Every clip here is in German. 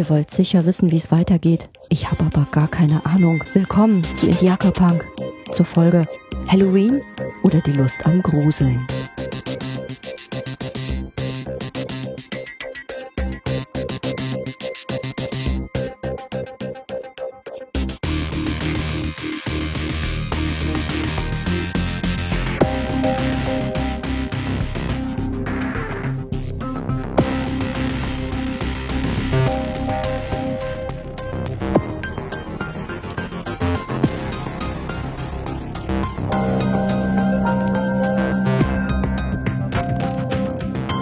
Ihr wollt sicher wissen, wie es weitergeht. Ich habe aber gar keine Ahnung. Willkommen zu Indiaka Punk. Zur Folge Halloween oder die Lust am Gruseln.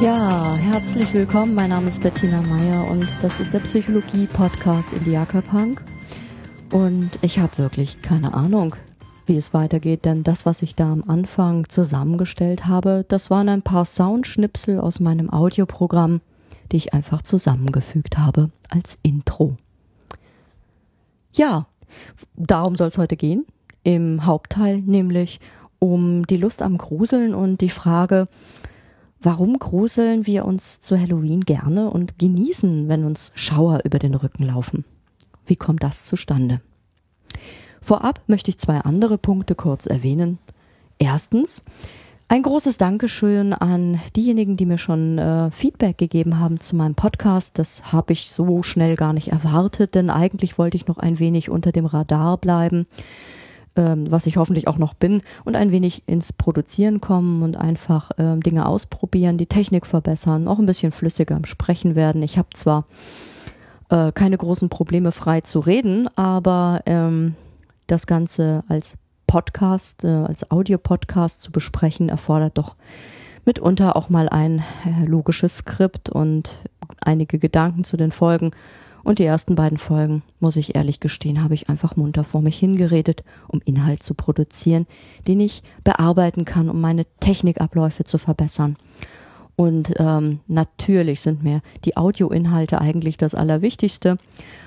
Ja, herzlich willkommen. Mein Name ist Bettina Meyer und das ist der Psychologie-Podcast Indiaka Punk. Und ich habe wirklich keine Ahnung, wie es weitergeht, denn das, was ich da am Anfang zusammengestellt habe, das waren ein paar Soundschnipsel aus meinem Audioprogramm, die ich einfach zusammengefügt habe als Intro. Ja, darum soll es heute gehen. Im Hauptteil nämlich um die Lust am Gruseln und die Frage, Warum gruseln wir uns zu Halloween gerne und genießen, wenn uns Schauer über den Rücken laufen? Wie kommt das zustande? Vorab möchte ich zwei andere Punkte kurz erwähnen. Erstens, ein großes Dankeschön an diejenigen, die mir schon äh, Feedback gegeben haben zu meinem Podcast. Das habe ich so schnell gar nicht erwartet, denn eigentlich wollte ich noch ein wenig unter dem Radar bleiben ähm, was ich hoffentlich auch noch bin, und ein wenig ins Produzieren kommen und einfach ähm, Dinge ausprobieren, die Technik verbessern, auch ein bisschen flüssiger im Sprechen werden. Ich habe zwar äh, keine großen Probleme frei zu reden, aber ähm, das Ganze als Podcast, äh, als Audiopodcast zu besprechen, erfordert doch mitunter auch mal ein äh, logisches Skript und einige Gedanken zu den Folgen und die ersten beiden Folgen, muss ich ehrlich gestehen, habe ich einfach munter vor mich hingeredet, um Inhalt zu produzieren, den ich bearbeiten kann, um meine Technikabläufe zu verbessern. Und ähm, natürlich sind mir die Audioinhalte eigentlich das Allerwichtigste.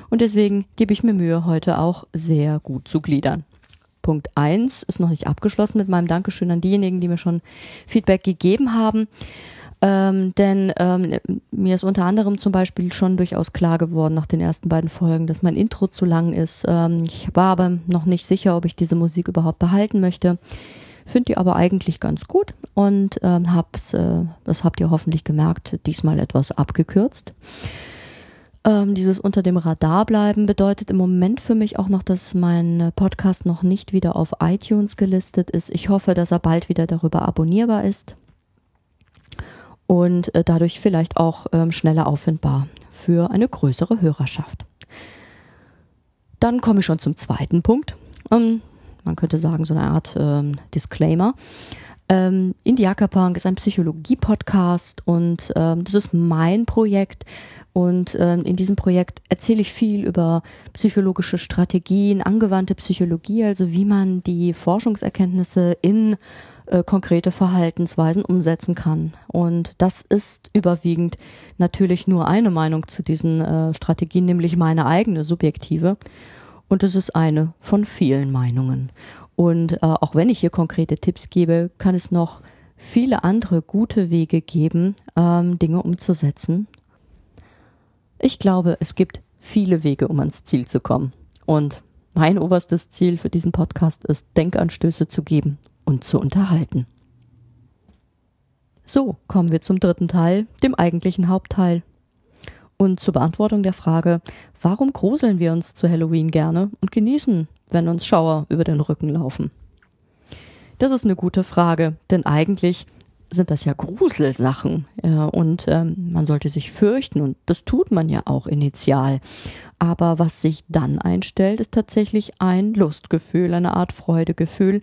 Und deswegen gebe ich mir Mühe, heute auch sehr gut zu gliedern. Punkt eins ist noch nicht abgeschlossen mit meinem Dankeschön an diejenigen, die mir schon Feedback gegeben haben. Ähm, denn ähm, mir ist unter anderem zum Beispiel schon durchaus klar geworden nach den ersten beiden Folgen, dass mein Intro zu lang ist. Ähm, ich war aber noch nicht sicher, ob ich diese Musik überhaupt behalten möchte. Finde die aber eigentlich ganz gut und ähm, hab's, äh, das habt ihr hoffentlich gemerkt, diesmal etwas abgekürzt. Ähm, dieses unter dem Radar bleiben bedeutet im Moment für mich auch noch, dass mein Podcast noch nicht wieder auf iTunes gelistet ist. Ich hoffe, dass er bald wieder darüber abonnierbar ist und äh, dadurch vielleicht auch ähm, schneller auffindbar für eine größere Hörerschaft. Dann komme ich schon zum zweiten Punkt. Ähm, man könnte sagen, so eine Art ähm, Disclaimer. Ähm, Indiaka Punk ist ein Psychologie-Podcast und ähm, das ist mein Projekt. Und ähm, in diesem Projekt erzähle ich viel über psychologische Strategien, angewandte Psychologie, also wie man die Forschungserkenntnisse in äh, konkrete Verhaltensweisen umsetzen kann. Und das ist überwiegend natürlich nur eine Meinung zu diesen äh, Strategien, nämlich meine eigene subjektive. Und es ist eine von vielen Meinungen. Und äh, auch wenn ich hier konkrete Tipps gebe, kann es noch viele andere gute Wege geben, ähm, Dinge umzusetzen. Ich glaube, es gibt viele Wege, um ans Ziel zu kommen. Und mein oberstes Ziel für diesen Podcast ist, Denkanstöße zu geben und zu unterhalten. So kommen wir zum dritten Teil, dem eigentlichen Hauptteil. Und zur Beantwortung der Frage, warum gruseln wir uns zu Halloween gerne und genießen, wenn uns Schauer über den Rücken laufen? Das ist eine gute Frage, denn eigentlich sind das ja Gruselsachen äh, und ähm, man sollte sich fürchten und das tut man ja auch initial. Aber was sich dann einstellt, ist tatsächlich ein Lustgefühl, eine Art Freudegefühl,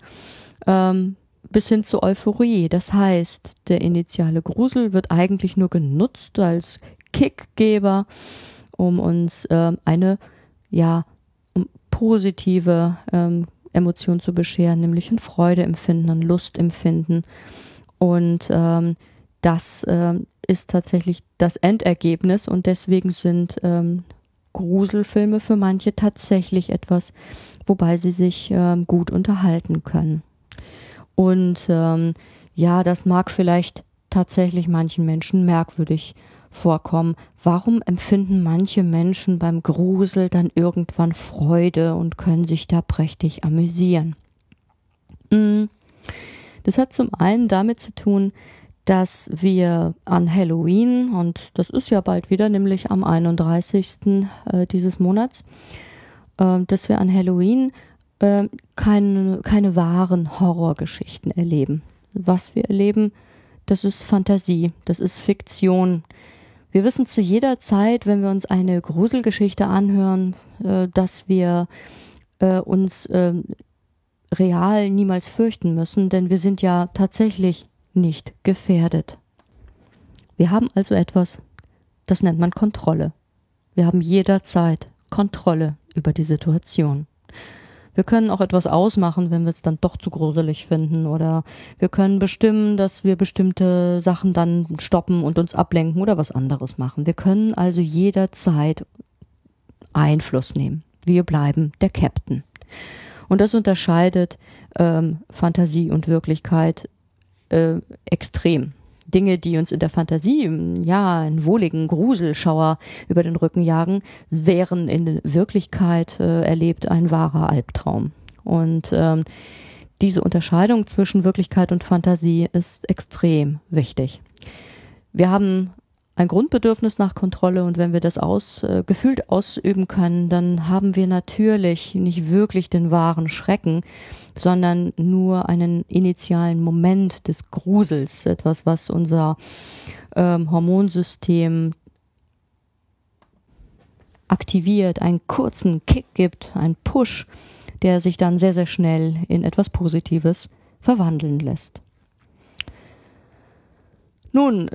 ähm, bis hin zur Euphorie. Das heißt, der initiale Grusel wird eigentlich nur genutzt als Kickgeber, um uns ähm, eine ja um positive ähm, Emotion zu bescheren, nämlich ein Freudeempfinden, ein Lustempfinden. Und ähm, das ähm, ist tatsächlich das Endergebnis und deswegen sind ähm, Gruselfilme für manche tatsächlich etwas, wobei sie sich ähm, gut unterhalten können. Und ähm, ja, das mag vielleicht tatsächlich manchen Menschen merkwürdig vorkommen. Warum empfinden manche Menschen beim Grusel dann irgendwann Freude und können sich da prächtig amüsieren? Hm, das hat zum einen damit zu tun, dass wir an Halloween, und das ist ja bald wieder, nämlich am 31. Äh, dieses Monats, äh, dass wir an Halloween äh, keine, keine wahren Horrorgeschichten erleben. Was wir erleben, das ist Fantasie, das ist Fiktion. Wir wissen zu jeder Zeit, wenn wir uns eine Gruselgeschichte anhören, äh, dass wir äh, uns äh, real niemals fürchten müssen, denn wir sind ja tatsächlich nicht gefährdet. Wir haben also etwas, das nennt man Kontrolle. Wir haben jederzeit Kontrolle über die Situation. Wir können auch etwas ausmachen, wenn wir es dann doch zu gruselig finden oder wir können bestimmen, dass wir bestimmte Sachen dann stoppen und uns ablenken oder was anderes machen. Wir können also jederzeit Einfluss nehmen. Wir bleiben der Captain. Und das unterscheidet ähm, Fantasie und Wirklichkeit äh, extrem. Dinge, die uns in der Fantasie, ja, einen wohligen Gruselschauer über den Rücken jagen, wären in Wirklichkeit äh, erlebt ein wahrer Albtraum. Und ähm, diese Unterscheidung zwischen Wirklichkeit und Fantasie ist extrem wichtig. Wir haben ein Grundbedürfnis nach Kontrolle und wenn wir das aus, äh, gefühlt ausüben können, dann haben wir natürlich nicht wirklich den wahren Schrecken, sondern nur einen initialen Moment des Grusels, etwas, was unser ähm, Hormonsystem aktiviert, einen kurzen Kick gibt, einen Push, der sich dann sehr, sehr schnell in etwas Positives verwandeln lässt. Nun,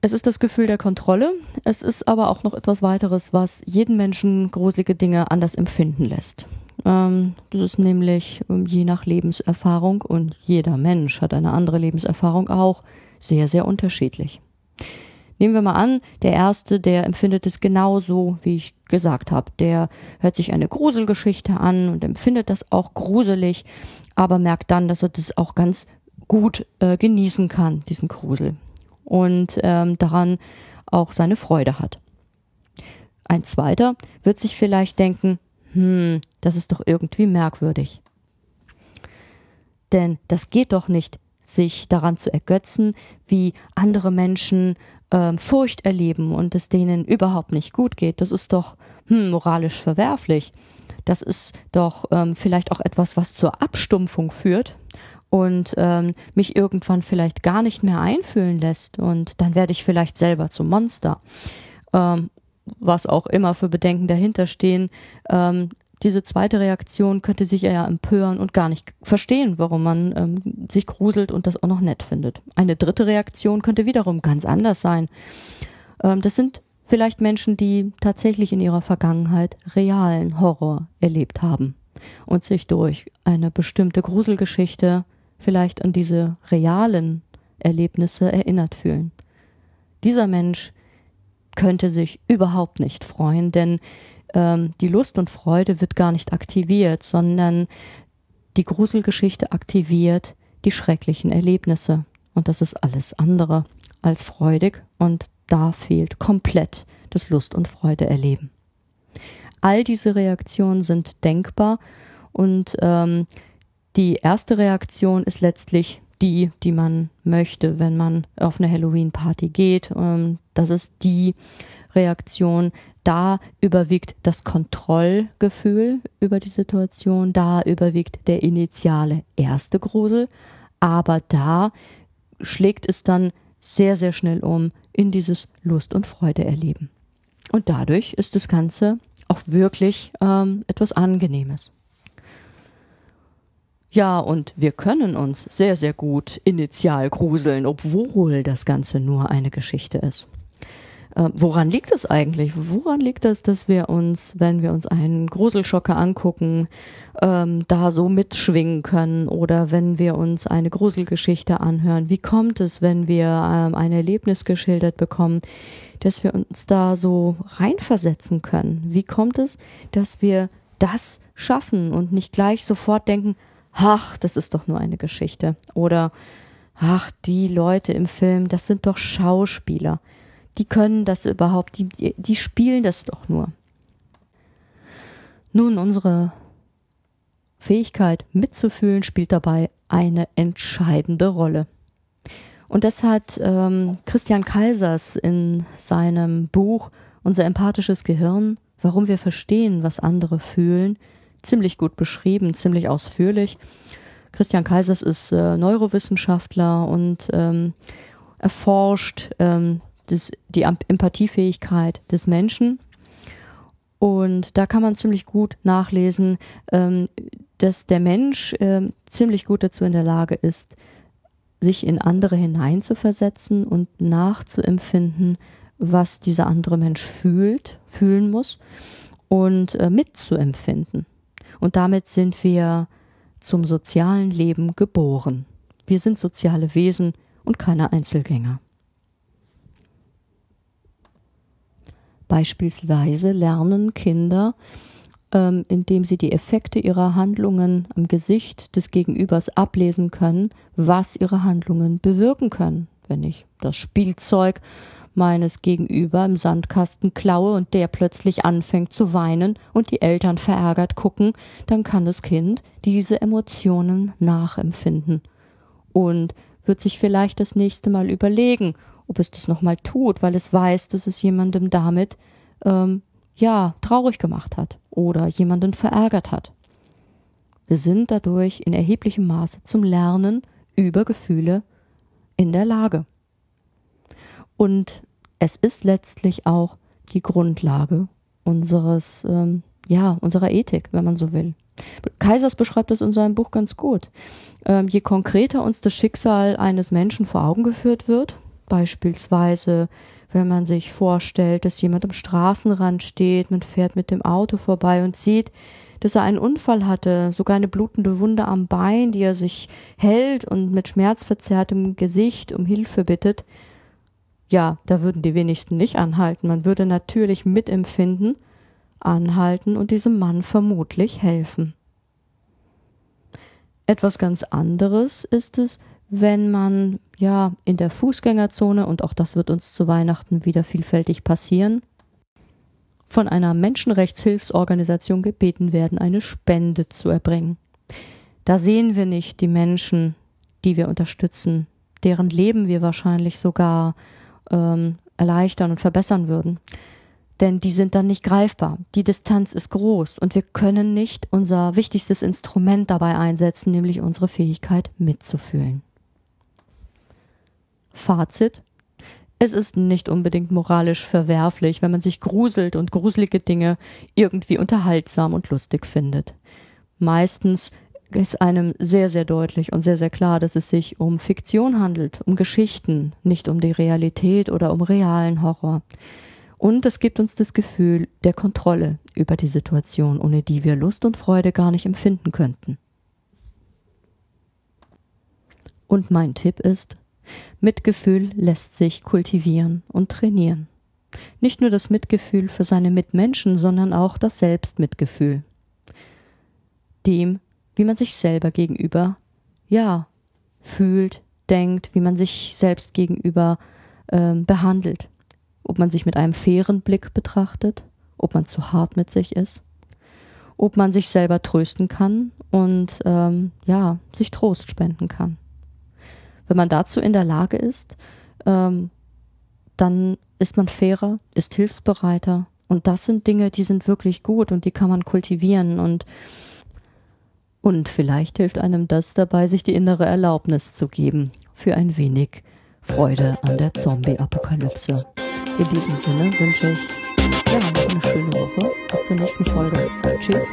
es ist das Gefühl der Kontrolle. Es ist aber auch noch etwas weiteres, was jeden Menschen gruselige Dinge anders empfinden lässt. Ähm, das ist nämlich ähm, je nach Lebenserfahrung und jeder Mensch hat eine andere Lebenserfahrung auch sehr, sehr unterschiedlich. Nehmen wir mal an, der Erste, der empfindet es genauso, wie ich gesagt habe. Der hört sich eine Gruselgeschichte an und empfindet das auch gruselig, aber merkt dann, dass er das auch ganz gut äh, genießen kann, diesen Grusel und ähm, daran auch seine Freude hat. Ein zweiter wird sich vielleicht denken, hm, das ist doch irgendwie merkwürdig. Denn das geht doch nicht, sich daran zu ergötzen, wie andere Menschen ähm, Furcht erleben und es denen überhaupt nicht gut geht. Das ist doch hm, moralisch verwerflich. Das ist doch ähm, vielleicht auch etwas, was zur Abstumpfung führt und ähm, mich irgendwann vielleicht gar nicht mehr einfühlen lässt und dann werde ich vielleicht selber zum Monster. Ähm, was auch immer für Bedenken dahinter stehen. Ähm, diese zweite Reaktion könnte sich ja empören und gar nicht verstehen, warum man ähm, sich gruselt und das auch noch nett findet. Eine dritte Reaktion könnte wiederum ganz anders sein. Ähm, das sind vielleicht Menschen, die tatsächlich in ihrer Vergangenheit realen Horror erlebt haben und sich durch eine bestimmte Gruselgeschichte vielleicht an diese realen Erlebnisse erinnert fühlen. Dieser Mensch könnte sich überhaupt nicht freuen, denn ähm, die Lust und Freude wird gar nicht aktiviert, sondern die Gruselgeschichte aktiviert die schrecklichen Erlebnisse. Und das ist alles andere als freudig und da fehlt komplett das Lust und Freude erleben. All diese Reaktionen sind denkbar und ähm, die erste Reaktion ist letztlich die, die man möchte, wenn man auf eine Halloween-Party geht. Ähm, das ist die Reaktion. Da überwiegt das Kontrollgefühl über die Situation, da überwiegt der initiale erste Grusel, aber da schlägt es dann sehr, sehr schnell um in dieses Lust- und Freude erleben. Und dadurch ist das Ganze auch wirklich ähm, etwas Angenehmes. Ja, und wir können uns sehr, sehr gut initial gruseln, obwohl das Ganze nur eine Geschichte ist. Äh, woran liegt es eigentlich? Woran liegt es, dass wir uns, wenn wir uns einen Gruselschocker angucken, ähm, da so mitschwingen können oder wenn wir uns eine Gruselgeschichte anhören? Wie kommt es, wenn wir ähm, ein Erlebnis geschildert bekommen, dass wir uns da so reinversetzen können? Wie kommt es, dass wir das schaffen und nicht gleich sofort denken, ach, das ist doch nur eine Geschichte. Oder, ach, die Leute im Film, das sind doch Schauspieler. Die können das überhaupt, die, die spielen das doch nur. Nun, unsere Fähigkeit mitzufühlen spielt dabei eine entscheidende Rolle. Und das hat ähm, Christian Kaisers in seinem Buch Unser empathisches Gehirn, warum wir verstehen, was andere fühlen, ziemlich gut beschrieben, ziemlich ausführlich. Christian Kaisers ist äh, Neurowissenschaftler und ähm, erforscht ähm, das, die Empathiefähigkeit des Menschen. Und da kann man ziemlich gut nachlesen, ähm, dass der Mensch äh, ziemlich gut dazu in der Lage ist, sich in andere hineinzuversetzen und nachzuempfinden, was dieser andere Mensch fühlt, fühlen muss und äh, mitzuempfinden. Und damit sind wir zum sozialen Leben geboren. Wir sind soziale Wesen und keine Einzelgänger. Beispielsweise lernen Kinder, ähm, indem sie die Effekte ihrer Handlungen am Gesicht des Gegenübers ablesen können, was ihre Handlungen bewirken können. Wenn ich das Spielzeug meines Gegenüber im Sandkasten klaue und der plötzlich anfängt zu weinen und die Eltern verärgert gucken, dann kann das Kind diese Emotionen nachempfinden und wird sich vielleicht das nächste Mal überlegen, ob es das nochmal tut, weil es weiß, dass es jemandem damit ähm, ja traurig gemacht hat oder jemanden verärgert hat. Wir sind dadurch in erheblichem Maße zum Lernen über Gefühle in der Lage. Und es ist letztlich auch die Grundlage unseres, ähm, ja, unserer Ethik, wenn man so will. Kaisers beschreibt es in seinem Buch ganz gut. Ähm, je konkreter uns das Schicksal eines Menschen vor Augen geführt wird, Beispielsweise, wenn man sich vorstellt, dass jemand am Straßenrand steht, man fährt mit dem Auto vorbei und sieht, dass er einen Unfall hatte, sogar eine blutende Wunde am Bein, die er sich hält und mit schmerzverzerrtem Gesicht um Hilfe bittet. Ja, da würden die wenigsten nicht anhalten. Man würde natürlich mitempfinden, anhalten und diesem Mann vermutlich helfen. Etwas ganz anderes ist es, wenn man ja in der Fußgängerzone, und auch das wird uns zu Weihnachten wieder vielfältig passieren, von einer Menschenrechtshilfsorganisation gebeten werden, eine Spende zu erbringen. Da sehen wir nicht die Menschen, die wir unterstützen, deren Leben wir wahrscheinlich sogar ähm, erleichtern und verbessern würden. Denn die sind dann nicht greifbar. Die Distanz ist groß und wir können nicht unser wichtigstes Instrument dabei einsetzen, nämlich unsere Fähigkeit mitzufühlen. Fazit. Es ist nicht unbedingt moralisch verwerflich, wenn man sich gruselt und gruselige Dinge irgendwie unterhaltsam und lustig findet. Meistens ist einem sehr, sehr deutlich und sehr, sehr klar, dass es sich um Fiktion handelt, um Geschichten, nicht um die Realität oder um realen Horror. Und es gibt uns das Gefühl der Kontrolle über die Situation, ohne die wir Lust und Freude gar nicht empfinden könnten. Und mein Tipp ist, Mitgefühl lässt sich kultivieren und trainieren. Nicht nur das Mitgefühl für seine Mitmenschen, sondern auch das Selbstmitgefühl. Dem, wie man sich selber gegenüber, ja, fühlt, denkt, wie man sich selbst gegenüber äh, behandelt. Ob man sich mit einem fairen Blick betrachtet, ob man zu hart mit sich ist, ob man sich selber trösten kann und ähm, ja, sich Trost spenden kann. Wenn man dazu in der Lage ist, ähm, dann ist man fairer, ist hilfsbereiter. Und das sind Dinge, die sind wirklich gut und die kann man kultivieren und und vielleicht hilft einem das dabei, sich die innere Erlaubnis zu geben für ein wenig Freude an der Zombie-Apokalypse. In diesem Sinne wünsche ich ja, noch eine schöne Woche. Bis zur nächsten Folge. Tschüss.